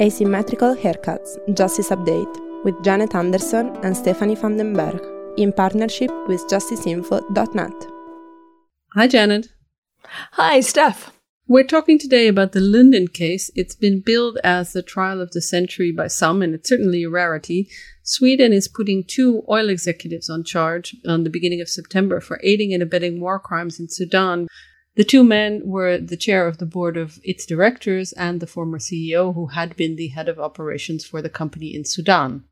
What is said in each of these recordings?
Asymmetrical Haircuts Justice Update with Janet Anderson and Stephanie van den Berg in partnership with justiceinfo.net. Hi, Janet. Hi, Steph. We're talking today about the Lundin case. It's been billed as the trial of the century by some, and it's certainly a rarity. Sweden is putting two oil executives on charge on the beginning of September for aiding and abetting war crimes in Sudan. The two men were the chair of the board of its directors and the former CEO, who had been the head of operations for the company in Sudan.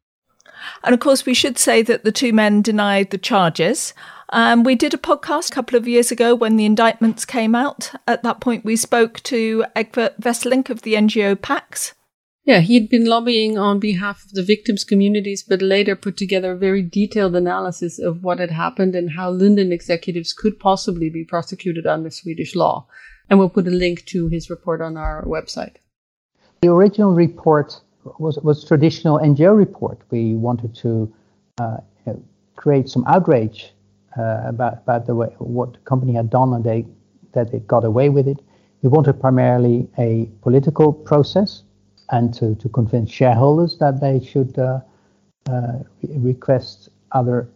And of course, we should say that the two men denied the charges. Um, we did a podcast a couple of years ago when the indictments came out. At that point, we spoke to Egbert Wesselink of the NGO PAX. Yeah, he had been lobbying on behalf of the victims' communities, but later put together a very detailed analysis of what had happened and how Lundin executives could possibly be prosecuted under Swedish law. And we'll put a link to his report on our website. The original report was was traditional NGO report. We wanted to uh, create some outrage uh, about about the way what the company had done and they that it got away with it. We wanted primarily a political process and to, to convince shareholders that they should uh, uh, request other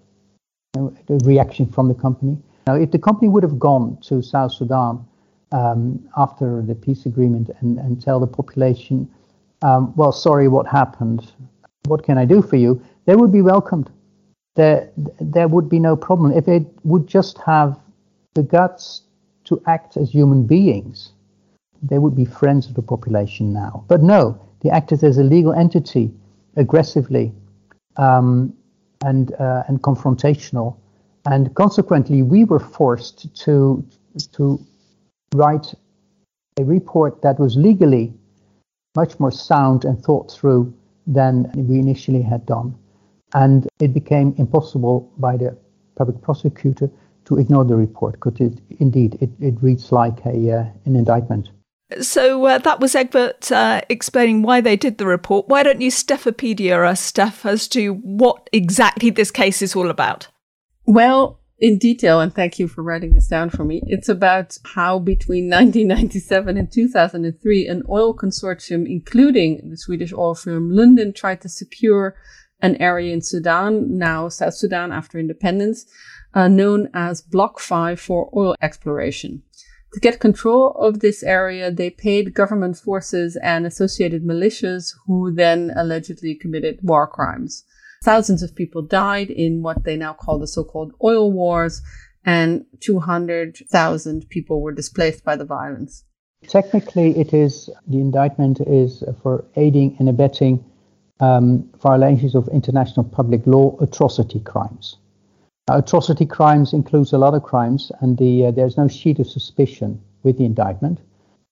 you know, reaction from the company. Now, if the company would have gone to South Sudan um, after the peace agreement and, and tell the population, um, well, sorry, what happened? What can I do for you? They would be welcomed. There, there would be no problem. If it would just have the guts to act as human beings, they would be friends of the population now. But no, they acted as a legal entity aggressively um, and, uh, and confrontational. And consequently, we were forced to, to write a report that was legally much more sound and thought through than we initially had done. And it became impossible by the public prosecutor to ignore the report because it, indeed it, it reads like a, uh, an indictment. So uh, that was Egbert uh, explaining why they did the report. Why don't you Stephopedia us, Steph, as to what exactly this case is all about? Well, in detail, and thank you for writing this down for me. It's about how between 1997 and 2003, an oil consortium, including the Swedish oil firm Lundin, tried to secure an area in Sudan, now South Sudan after independence, uh, known as Block 5 for oil exploration. To get control of this area, they paid government forces and associated militias who then allegedly committed war crimes. Thousands of people died in what they now call the so-called oil wars, and 200,000 people were displaced by the violence. Technically, it is the indictment is for aiding and abetting um, violations of international public law atrocity crimes. Atrocity crimes includes a lot of crimes, and the, uh, there's no sheet of suspicion with the indictment,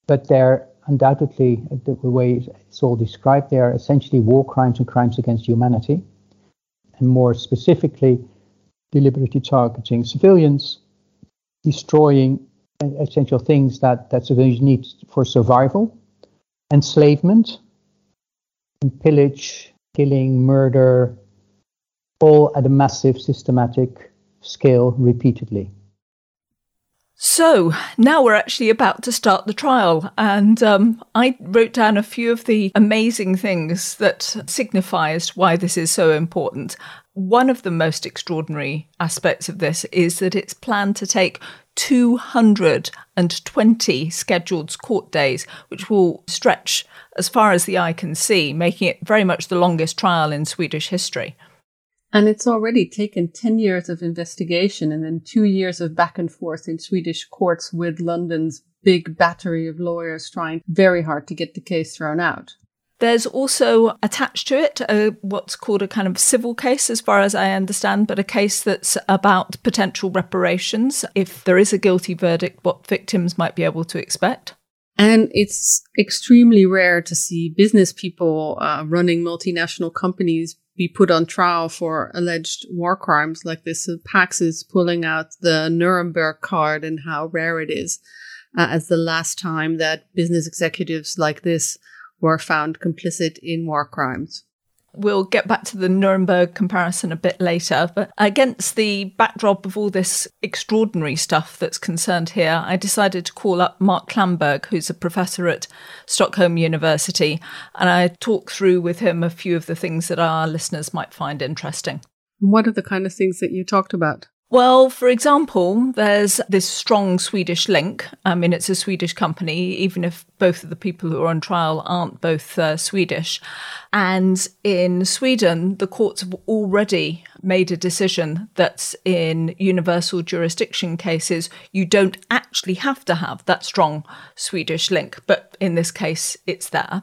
but they're undoubtedly, the way it's all described, they are essentially war crimes and crimes against humanity, and more specifically, deliberately targeting civilians, destroying essential things that, that civilians need for survival, enslavement, pillage, killing, murder, all at a massive systematic scale repeatedly. So now we're actually about to start the trial, and um, I wrote down a few of the amazing things that signifies why this is so important. One of the most extraordinary aspects of this is that it's planned to take 220 scheduled court days, which will stretch as far as the eye can see, making it very much the longest trial in Swedish history. And it's already taken 10 years of investigation and then two years of back and forth in Swedish courts with Lundin's big battery of lawyers trying very hard to get the case thrown out. There's also attached to it a, what's called a kind of civil case, as far as I understand, but a case that's about potential reparations. If there is a guilty verdict, what victims might be able to expect. And it's extremely rare to see business people uh, running multinational companies be put on trial for alleged war crimes like this. So Pax is pulling out the Nuremberg card and how rare it is uh, as the last time that business executives like this were found complicit in war crimes. We'll get back to the Nuremberg comparison a bit later, but against the backdrop of all this extraordinary stuff that's concerned here, I decided to call up Mark Klamberg, who's a professor at Stockholm University, and I talked through with him a few of the things that our listeners might find interesting. What are the kind of things that you talked about? Well, for example, there's this strong Swedish link. I mean, it's a Swedish company, even if both of the people who are on trial aren't both uh, Swedish. And in Sweden, the courts have already made a decision that in universal jurisdiction cases, you don't actually have to have that strong Swedish link. But in this case, it's there.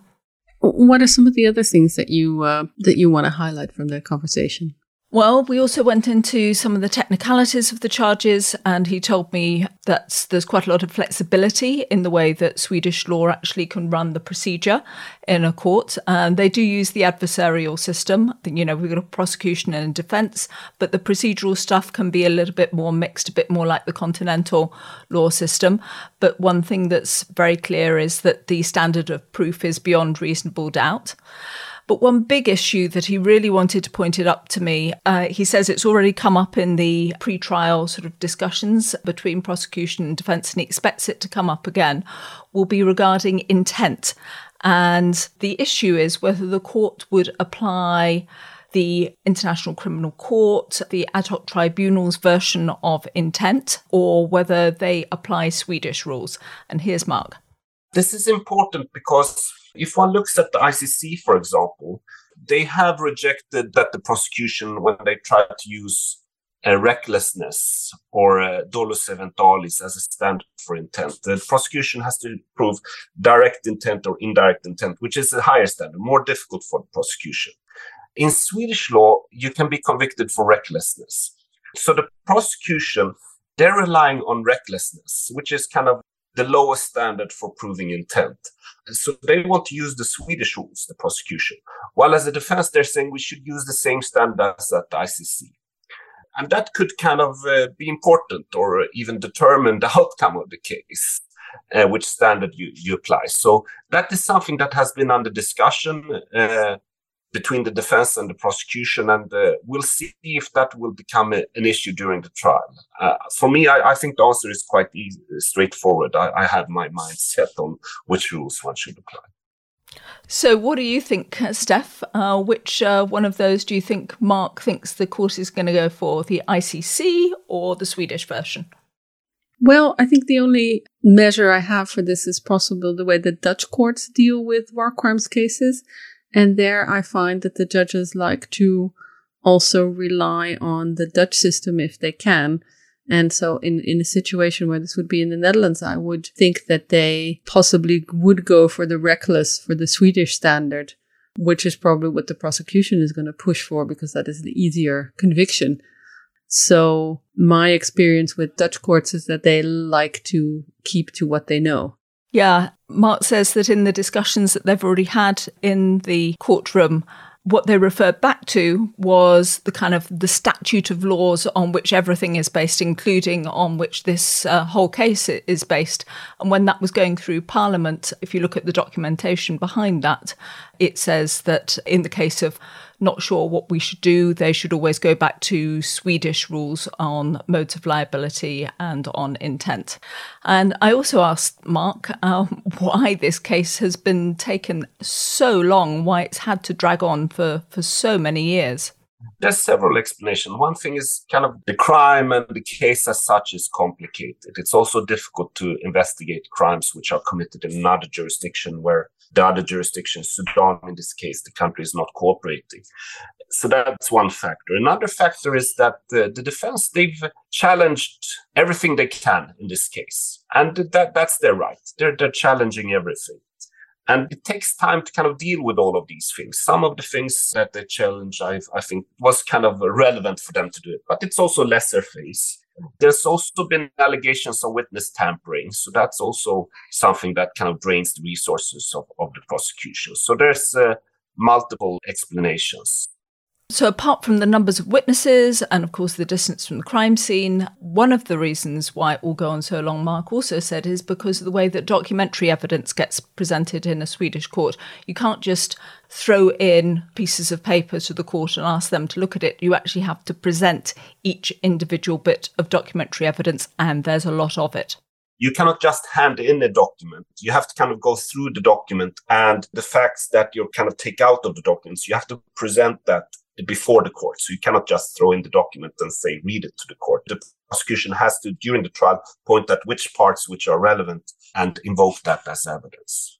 What are some of the other things that you uh, that you want to highlight from that conversation? Well, we also went into some of the technicalities of the charges, and he told me that there's quite a lot of flexibility in the way that Swedish law actually can run the procedure in a court. And they do use the adversarial system. You know, we've got a prosecution and a defence, but the procedural stuff can be a little bit more mixed, a bit more like the continental law system. But one thing that's very clear is that the standard of proof is beyond reasonable doubt. But one big issue that he really wanted to point it up to me, uh, he says it's already come up in the pre-trial sort of discussions between prosecution and defence, and he expects it to come up again, will be regarding intent. And the issue is whether the court would apply the International Criminal Court, the ad hoc tribunal's version of intent, or whether they apply Swedish rules. And here's Mark. This is important because if one looks at the ICC, for example, they have rejected that the prosecution, when they try to use a recklessness or a dolus eventualis as a standard for intent. The prosecution has to prove direct intent or indirect intent, which is a higher standard, more difficult for the prosecution. In Swedish law, you can be convicted for recklessness. So the prosecution, they're relying on recklessness, which is kind of the lowest standard for proving intent. So they want to use the Swedish rules, the prosecution. While as a defense, they're saying we should use the same standards at the ICC. And that could kind of uh, be important or even determine the outcome of the case, uh, which standard you, you apply. So that is something that has been under discussion. Uh, between the defense and the prosecution, and uh, we'll see if that will become a, an issue during the trial. Uh, for me, I, I, think the answer is quite easy, straightforward. I, I, have my mind set on which rules one should apply. So, what do you think, Steph? Uh, which uh, one of those do you think Mark thinks the court is going to go for, the ICC or the Swedish version? Well, I think the only measure I have for this is possible the way the Dutch courts deal with war crimes cases. And there I find that the judges like to also rely on the Dutch system if they can. And so in, in a situation where this would be in the Netherlands, I would think that they possibly would go for the reckless, for the Swedish standard, which is probably what the prosecution is going to push for because that is the easier conviction. So my experience with Dutch courts is that they like to keep to what they know. Yeah, Mark says that in the discussions that they've already had in the courtroom, what they referred back to was the kind of the statute of laws on which everything is based, including on which this uh, whole case is based. And when that was going through Parliament, if you look at the documentation behind that, it says that in the case of not sure what we should do, they should always go back to Swedish rules on modes of liability and on intent. And I also asked Mark uh, why this case has been taken so long, why it's had to drag on for, for so many years. There's several explanations. One thing is kind of the crime and the case as such is complicated. It's also difficult to investigate crimes which are committed in another jurisdiction where the other jurisdiction, Sudan in this case, the country is not cooperating. So that's one factor. Another factor is that the, the defense, they've challenged everything they can in this case. And that, that's their right. They're, they're challenging everything. And it takes time to kind of deal with all of these things. Some of the things that they challenge, I, I think, was kind of relevant for them to do it, but it's also lesser phase. There's also been allegations of witness tampering. So that's also something that kind of drains the resources of, of the prosecution. So there's uh, multiple explanations. So, apart from the numbers of witnesses and, of course, the distance from the crime scene, one of the reasons why it will go on so long, Mark also said, is because of the way that documentary evidence gets presented in a Swedish court. You can't just throw in pieces of paper to the court and ask them to look at it. You actually have to present each individual bit of documentary evidence, and there's a lot of it you cannot just hand in a document. You have to kind of go through the document and the facts that you're kind of take out of the documents. You have to present that before the court. So you cannot just throw in the document and say, read it to the court. The prosecution has to, during the trial, point at which parts which are relevant and invoke that as evidence.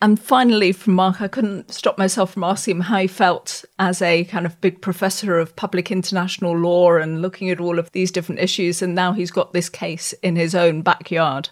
And finally, from Mark, I couldn't stop myself from asking him how he felt as a kind of big professor of public international law and looking at all of these different issues. And now he's got this case in his own backyard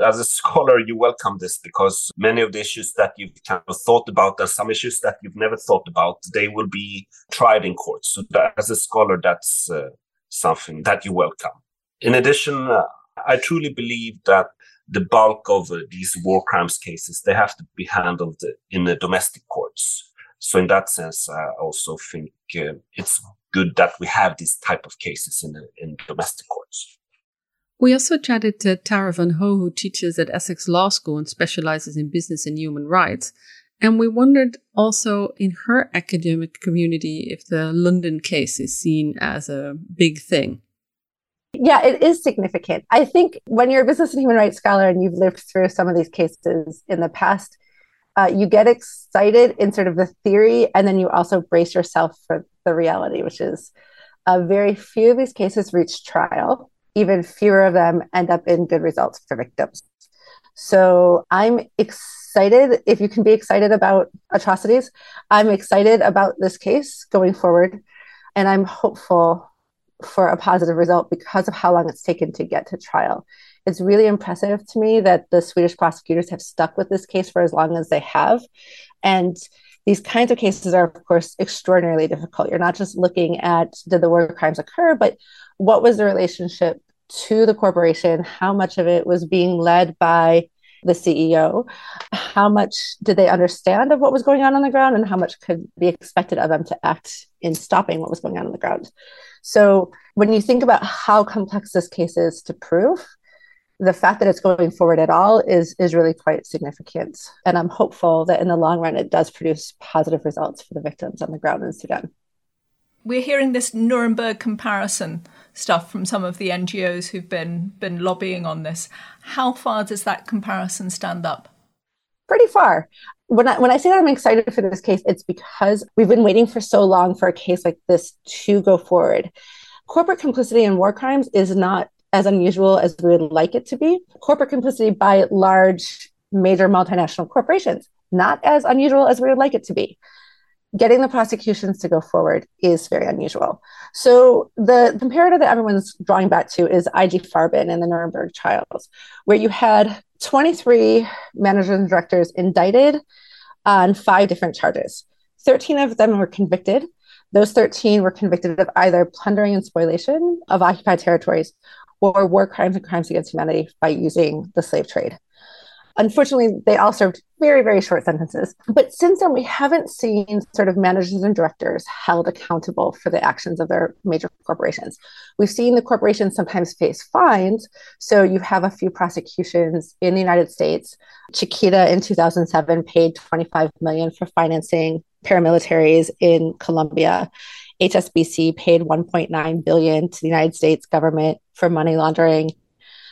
as a scholar, you welcome this because many of the issues that you've kind of thought about and some issues that you've never thought about, they will be tried in court. So that, as a scholar, that's uh, something that you welcome. In addition, uh, I truly believe that the bulk of uh, these war crimes cases, they have to be handled in the domestic courts. So in that sense, I also think uh, it's good that we have these type of cases in, in domestic courts. We also chatted to Tara Van Ho, who teaches at Essex Law School and specializes in business and human rights. And we wondered also in her academic community if the Lundin case is seen as a big thing. Yeah, it is significant. I think when you're a business and human rights scholar and you've lived through some of these cases in the past, uh, you get excited in sort of the theory, and then you also brace yourself for the reality, which is uh, very few of these cases reach trial even fewer of them end up in good results for victims. So I'm excited. If you can be excited about atrocities, I'm excited about this case going forward. And I'm hopeful for a positive result because of how long it's taken to get to trial. It's really impressive to me that the Swedish prosecutors have stuck with this case for as long as they have. And these kinds of cases are, of course, extraordinarily difficult. You're not just looking at did the war crimes occur, but what was the relationship to the corporation? How much of it was being led by the CEO? How much did they understand of what was going on on the ground, and how much could be expected of them to act in stopping what was going on on the ground? So, when you think about how complex this case is to prove, the fact that it's going forward at all is is really quite significant and i'm hopeful that in the long run it does produce positive results for the victims on the ground in sudan we're hearing this Nuremberg comparison stuff from some of the NGOs who've been been lobbying on this. How far does that comparison stand up? Pretty far. When I, when I say that I'm excited for this case, it's because we've been waiting for so long for a case like this to go forward. Corporate complicity in war crimes is not as unusual as we would like it to be. Corporate complicity by large, major multinational corporations, not as unusual as we would like it to be getting the prosecutions to go forward is very unusual. So the comparator that everyone's drawing back to is IG Farben and the Nuremberg trials, where you had 23 managers and directors indicted on five different charges. 13 of them were convicted. Those 13 were convicted of either plundering and spoliation of occupied territories or war crimes and crimes against humanity by using the slave trade. Unfortunately, they all served very, very short sentences. But since then, we haven't seen sort of managers and directors held accountable for the actions of their major corporations. We've seen the corporations sometimes face fines. So you have a few prosecutions in the United States. Chiquita in 2007 paid 25 million for financing paramilitaries in Colombia. HSBC paid 1.9 billion to the United States government for money laundering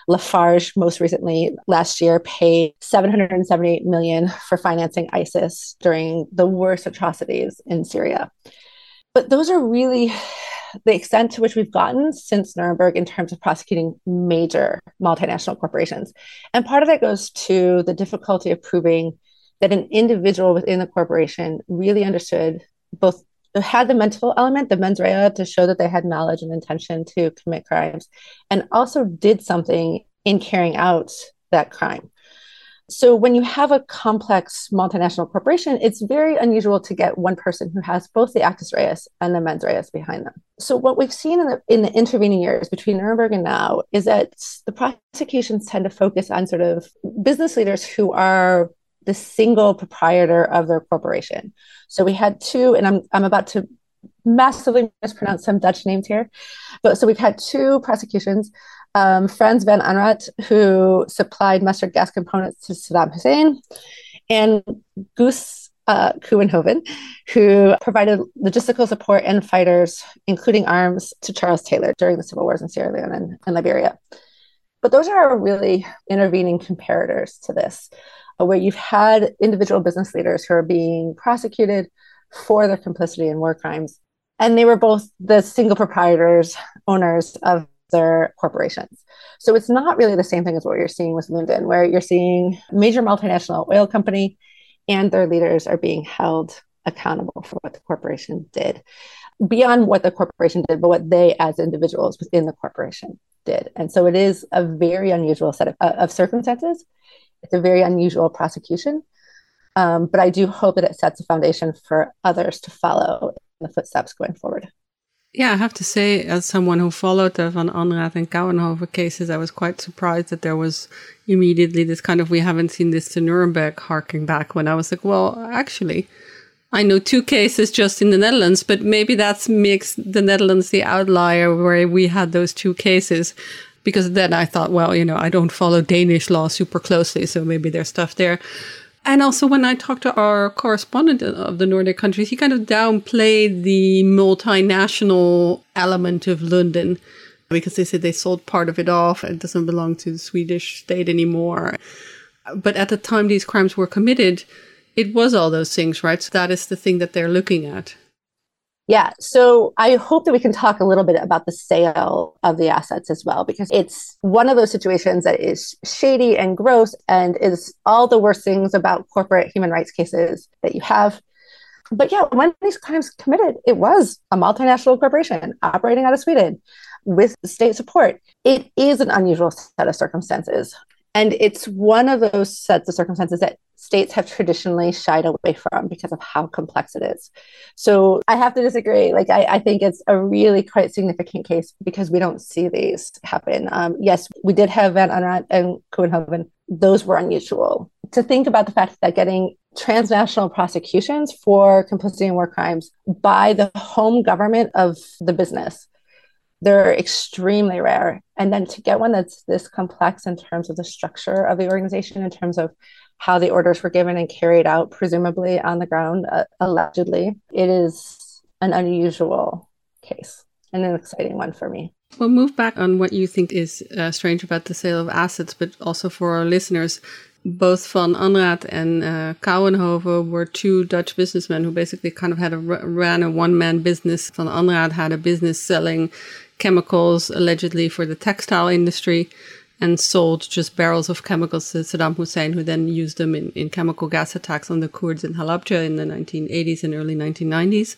Lafarge most recently last year paid 778 million for financing ISIS during the worst atrocities in Syria. But those are really the extent to which we've gotten since Nuremberg in terms of prosecuting major multinational corporations. And part of that goes to the difficulty of proving that an individual within the corporation really understood both had the mental element, the mens rea, to show that they had knowledge and intention to commit crimes, and also did something in carrying out that crime. So, when you have a complex multinational corporation, it's very unusual to get one person who has both the actus reus and the mens reus behind them. So, what we've seen in the, in the intervening years between Nuremberg and now is that the prosecutions tend to focus on sort of business leaders who are the single proprietor of their corporation. So we had two, and I'm I'm about to massively mispronounce some Dutch names here. But so we've had two prosecutions. Um, Frans van Anraat, who supplied mustard gas components to Saddam Hussein, and Guus uh, who provided logistical support and fighters, including arms, to Charles Taylor during the civil wars in Sierra Leone and, and Liberia. But those are really intervening comparators to this, where you've had individual business leaders who are being prosecuted for their complicity in war crimes. And they were both the single proprietors, owners of their corporations. So it's not really the same thing as what you're seeing with Lundin, where you're seeing major multinational oil company and their leaders are being held accountable for what the corporation did beyond what the corporation did, but what they as individuals within the corporation did. And so it is a very unusual set of, uh, of circumstances. It's a very unusual prosecution. Um, but I do hope that it sets a foundation for others to follow in the footsteps going forward. Yeah, I have to say, as someone who followed the Van Anraat and Kouwenhoven cases, I was quite surprised that there was immediately this kind of, we haven't seen this to Nuremberg harking back when I was like, well, actually, I know two cases just in the Netherlands, but maybe that's makes the Netherlands the outlier where we had those two cases. Because then I thought, well, you know, I don't follow Danish law super closely, so maybe there's stuff there. And also, when I talked to our correspondent of the Nordic countries, he kind of downplayed the multinational element of Lundin because they said they sold part of it off. It doesn't belong to the Swedish state anymore. But at the time these crimes were committed, it was all those things, right? So that is the thing that they're looking at. Yeah. So I hope that we can talk a little bit about the sale of the assets as well, because it's one of those situations that is shady and gross and is all the worst things about corporate human rights cases that you have. But yeah, when these crimes committed, it was a multinational corporation operating out of Sweden with state support. It is an unusual set of circumstances. And it's one of those sets of circumstances that states have traditionally shied away from because of how complex it is. So I have to disagree. Like, I, I think it's a really quite significant case because we don't see these happen. Um, yes, we did have Van Anraat and Kouwenhoven. Those were unusual. To think about the fact that getting transnational prosecutions for complicity in war crimes by the home government of the business they're extremely rare. And then to get one that's this complex in terms of the structure of the organization, in terms of how the orders were given and carried out, presumably on the ground, uh, allegedly, it is an unusual case and an exciting one for me. We'll move back on what you think is uh, strange about the sale of assets, but also for our listeners. Both Van Anraat and uh, were two Dutch businessmen who basically kind of had a ran a one man business. Van Anraat had a business selling chemicals allegedly for the textile industry and sold just barrels of chemicals to Saddam Hussein, who then used them in, in chemical gas attacks on the Kurds in Halabja in the 1980s and early 1990s.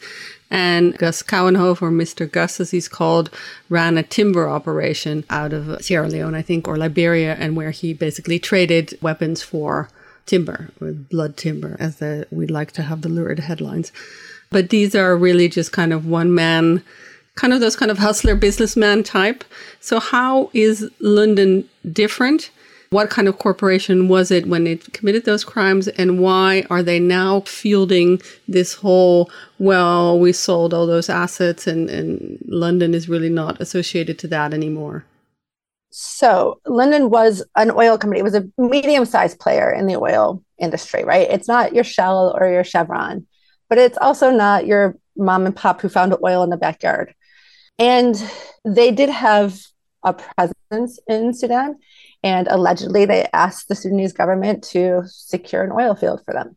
And Gus Kouwenhoven, or Mr. Gus as he's called, ran a timber operation out of Sierra Leone, I think, or Liberia, and where he basically traded weapons for timber, or blood timber, as the, we'd like to have the lurid headlines. But these are really just kind of one man kind of those kind of hustler businessman type. So how is Lundin different? What kind of corporation was it when it committed those crimes and why are they now fielding this whole, well, we sold all those assets and, and Lundin is really not associated to that anymore? So Lundin was an oil company. It was a medium-sized player in the oil industry, right? It's not your Shell or your Chevron, but it's also not your mom and pop who found oil in the backyard. And they did have a presence in Sudan. And allegedly, they asked the Sudanese government to secure an oil field for them.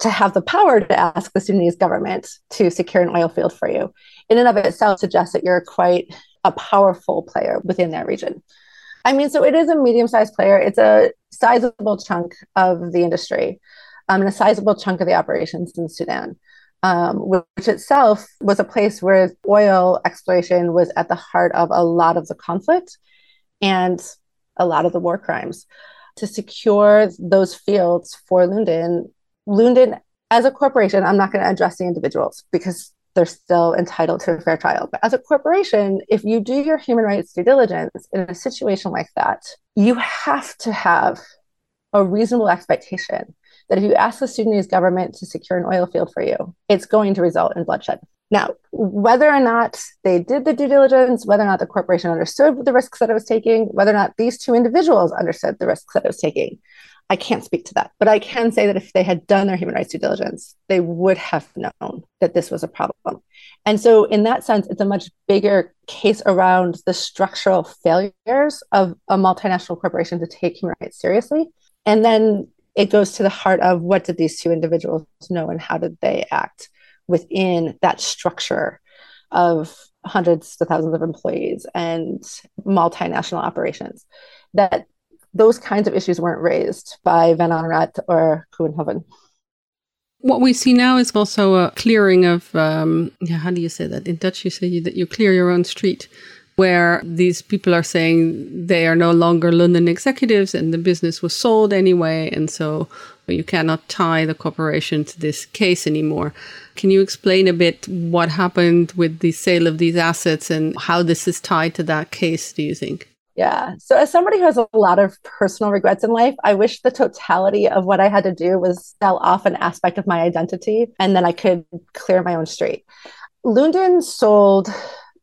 To have the power to ask the Sudanese government to secure an oil field for you, in and of itself suggests that you're quite a powerful player within that region. I mean, so it is a medium sized player, it's a sizable chunk of the industry um, and a sizable chunk of the operations in Sudan um, which itself was a place where oil exploration was at the heart of a lot of the conflict and a lot of the war crimes. To secure those fields for Lundin, Lundin, as a corporation, I'm not going to address the individuals because they're still entitled to a fair trial. But as a corporation, if you do your human rights due diligence in a situation like that, you have to have a reasonable expectation that if you ask the Sudanese government to secure an oil field for you, it's going to result in bloodshed. Now, whether or not they did the due diligence, whether or not the corporation understood the risks that it was taking, whether or not these two individuals understood the risks that it was taking, I can't speak to that. But I can say that if they had done their human rights due diligence, they would have known that this was a problem. And so, in that sense, it's a much bigger case around the structural failures of a multinational corporation to take human rights seriously. And then it goes to the heart of what did these two individuals know and how did they act within that structure of hundreds to thousands of employees and multinational operations that those kinds of issues weren't raised by Van Anholt or Kouwenhoven. What we see now is also a clearing of, um, how do you say that? In Dutch, you say that you clear your own street, where these people are saying they are no longer Lundin executives and the business was sold anyway. And so you cannot tie the corporation to this case anymore. Can you explain a bit what happened with the sale of these assets and how this is tied to that case, do you think? Yeah. So, as somebody who has a lot of personal regrets in life, I wish the totality of what I had to do was sell off an aspect of my identity and then I could clear my own street. Lundin sold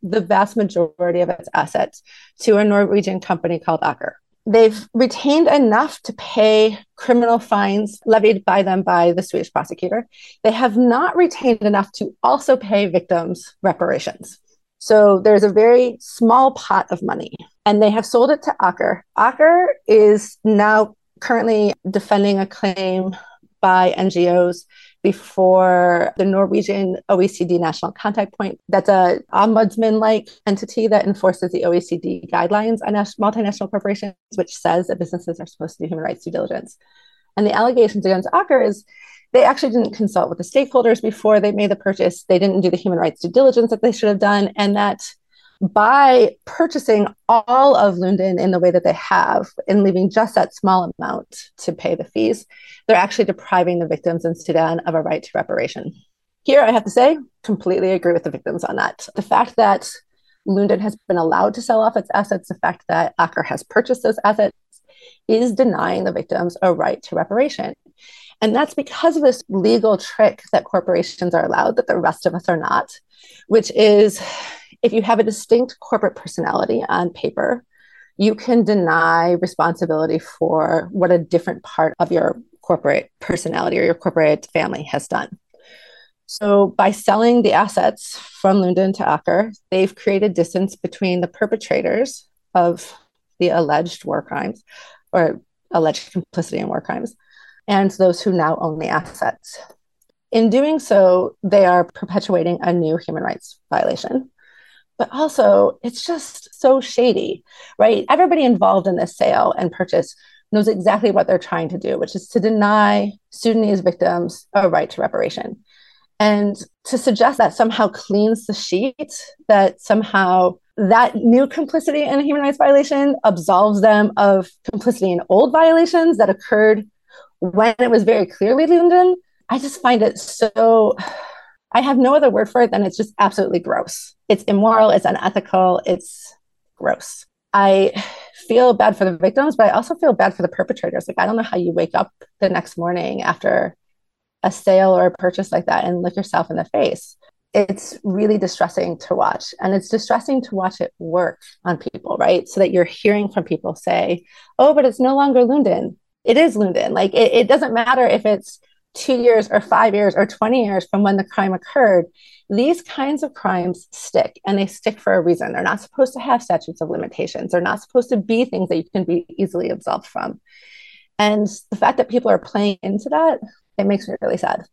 the vast majority of its assets to a Norwegian company called Aker. They've retained enough to pay criminal fines levied by them by the Swedish prosecutor. They have not retained enough to also pay victims reparations. So there's a very small pot of money, and they have sold it to Aker. Aker is now currently defending a claim by NGOs before the Norwegian OECD National Contact Point. That's a ombudsman like entity that enforces the OECD guidelines on multinational corporations, which says that businesses are supposed to do human rights due diligence. And the allegations against Aker is they actually didn't consult with the stakeholders before they made the purchase. They didn't do the human rights due diligence that they should have done. And that by purchasing all of Lundin in the way that they have and leaving just that small amount to pay the fees, they're actually depriving the victims in Sudan of a right to reparation. Here, I have to say, completely agree with the victims on that. The fact that Lundin has been allowed to sell off its assets, the fact that Aker has purchased those assets, is denying the victims a right to reparation. And that's because of this legal trick that corporations are allowed that the rest of us are not, which is if you have a distinct corporate personality on paper, you can deny responsibility for what a different part of your corporate personality or your corporate family has done. So, by selling the assets from Lundin to Aker, they've created distance between the perpetrators of the alleged war crimes or alleged complicity in war crimes and those who now own the assets. In doing so, they are perpetuating a new human rights violation. But also, it's just so shady, right? Everybody involved in this sale and purchase knows exactly what they're trying to do, which is to deny Sudanese victims a right to reparation. And to suggest that somehow cleans the sheet, that somehow that new complicity in a human rights violation absolves them of complicity in old violations that occurred when it was very clearly Lundin, I just find it so. I have no other word for it than it's just absolutely gross. It's immoral, it's unethical, it's gross. I feel bad for the victims, but I also feel bad for the perpetrators. Like, I don't know how you wake up the next morning after a sale or a purchase like that and look yourself in the face. It's really distressing to watch. And it's distressing to watch it work on people, right? So that you're hearing from people say, oh, but it's no longer Lundin it is Lundin. Like it, it doesn't matter if it's two years or five years or 20 years from when the crime occurred. These kinds of crimes stick and they stick for a reason. They're not supposed to have statutes of limitations. They're not supposed to be things that you can be easily absolved from. And the fact that people are playing into that, it makes me really sad.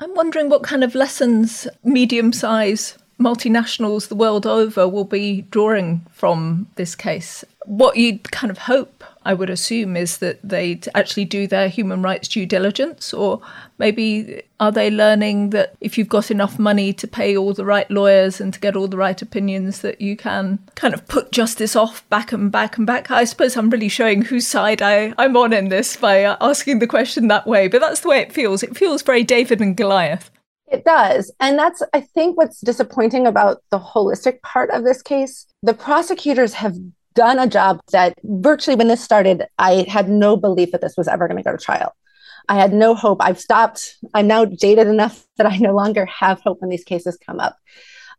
I'm wondering what kind of lessons medium size multinationals the world over will be drawing from this case. What you'd kind of hope I would assume, is that they'd actually do their human rights due diligence, or maybe are they learning that if you've got enough money to pay all the right lawyers and to get all the right opinions, that you can kind of put justice off back and back and back? I suppose I'm really showing whose side I, I'm on in this by asking the question that way, but that's the way it feels. It feels very David and Goliath. It does. And that's, I think, what's disappointing about the holistic part of this case. The prosecutors have done a job that virtually when this started, I had no belief that this was ever going to go to trial. I had no hope. I've stopped. I'm now jaded enough that I no longer have hope when these cases come up.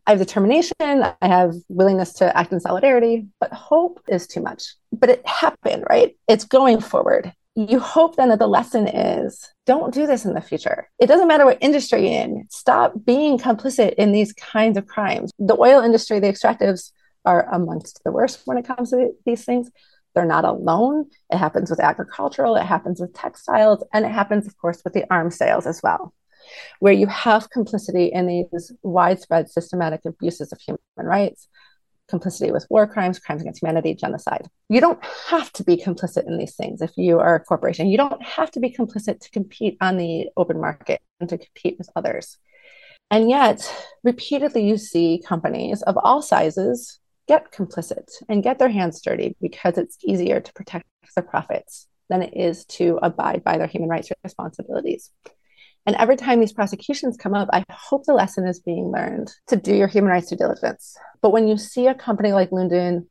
I have determination, I have willingness to act in solidarity, but hope is too much. But it happened, right? It's going forward. You hope then that the lesson is don't do this in the future. It doesn't matter what industry you're in, stop being complicit in these kinds of crimes. The oil industry, the extractives are amongst the worst when it comes to these things. They're not alone. It happens with agricultural, it happens with textiles, and it happens, of course, with the arms sales as well where you have complicity in these widespread systematic abuses of human rights, complicity with war crimes, crimes against humanity, genocide. You don't have to be complicit in these things if you are a corporation. You don't have to be complicit to compete on the open market and to compete with others. And yet, repeatedly, you see companies of all sizes get complicit and get their hands dirty because it's easier to protect their profits than it is to abide by their human rights responsibilities. And every time these prosecutions come up, I hope the lesson is being learned to do your human rights due diligence. But when you see a company like Lundin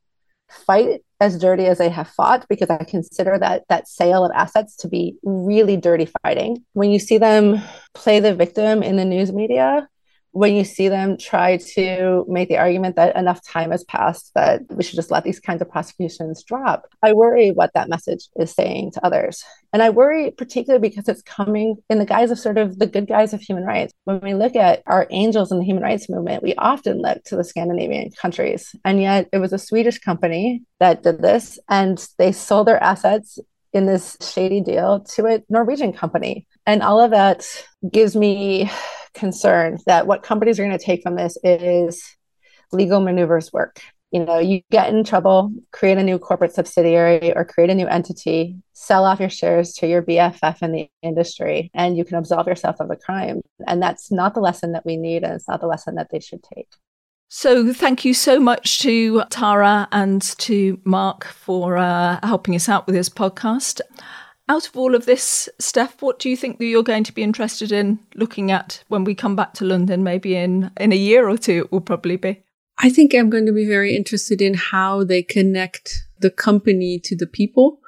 fight as dirty as they have fought, because I consider that that sale of assets to be really dirty fighting, when you see them play the victim in the news media, when you see them try to make the argument that enough time has passed that we should just let these kinds of prosecutions drop, I worry what that message is saying to others. And I worry particularly because it's coming in the guise of sort of the good guys of human rights. When we look at our angels in the human rights movement, we often look to the Scandinavian countries. And yet it was a Swedish company that did this, and they sold their assets in this shady deal to a Norwegian company. And all of that gives me concern that what companies are going to take from this is legal maneuvers work. You know, you get in trouble, create a new corporate subsidiary or create a new entity, sell off your shares to your BFF in the industry, and you can absolve yourself of a crime. And that's not the lesson that we need, and it's not the lesson that they should take. So, thank you so much to Tara and to Mark for uh, helping us out with this podcast. Out of all of this, Steph, what do you think that you're going to be interested in looking at when we come back to Lundin? Maybe in in a year or two, it will probably be. I think I'm going to be very interested in how they connect the company to the people.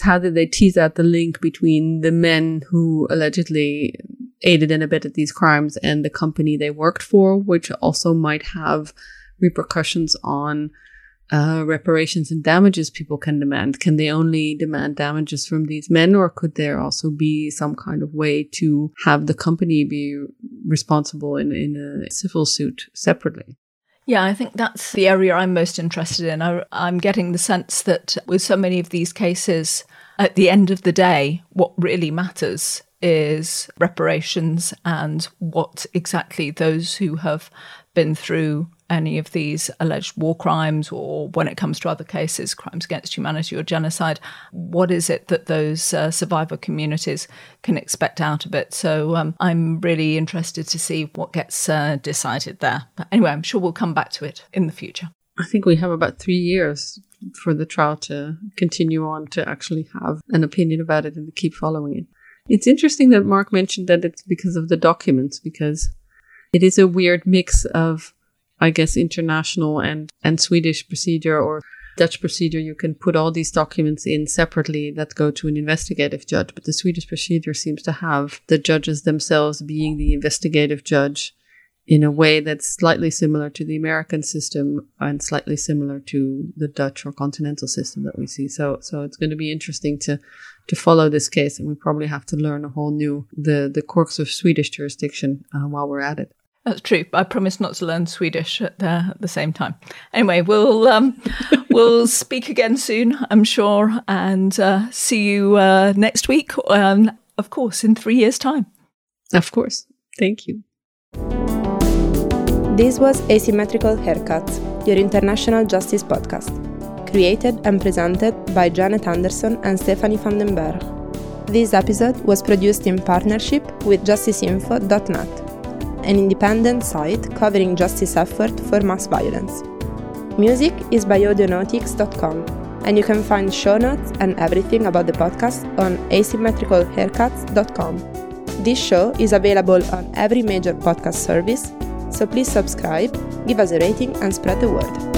How did they tease out the link between the men who allegedly aided and abetted these crimes and the company they worked for, which also might have repercussions on uh, reparations and damages people can demand? Can they only demand damages from these men, or could there also be some kind of way to have the company be responsible in, in a civil suit separately? Yeah, I think that's the area I'm most interested in. I, I'm getting the sense that with so many of these cases, at the end of the day, what really matters is reparations and what exactly those who have been through any of these alleged war crimes or when it comes to other cases, crimes against humanity or genocide, what is it that those uh, survivor communities can expect out of it? So um, I'm really interested to see what gets uh, decided there. But anyway, I'm sure we'll come back to it in the future. I think we have about three years for the trial to continue on to actually have an opinion about it and to keep following it. It's interesting that Mark mentioned that it's because of the documents, because it is a weird mix of I guess, international and, and Swedish procedure or Dutch procedure, you can put all these documents in separately that go to an investigative judge. But the Swedish procedure seems to have the judges themselves being the investigative judge in a way that's slightly similar to the American system and slightly similar to the Dutch or continental system that we see. So, so it's going to be interesting to, to follow this case. And we probably have to learn a whole new, the, the quirks of Swedish jurisdiction uh, while we're at it. That's true. I promise not to learn Swedish at the, at the same time. Anyway, we'll um, we'll speak again soon, I'm sure, and uh, see you uh, next week. Um, of course, in three years' time. Of course. Thank you. This was Asymmetrical Haircuts, your international justice podcast, created and presented by Janet Anderson and Stephanie van den Berg. This episode was produced in partnership with justiceinfo.net an independent site covering justice effort for mass violence. Music is by audionautics.com, and you can find show notes and everything about the podcast on asymmetricalhaircuts.com. This show is available on every major podcast service, so please subscribe, give us a rating, and spread the word.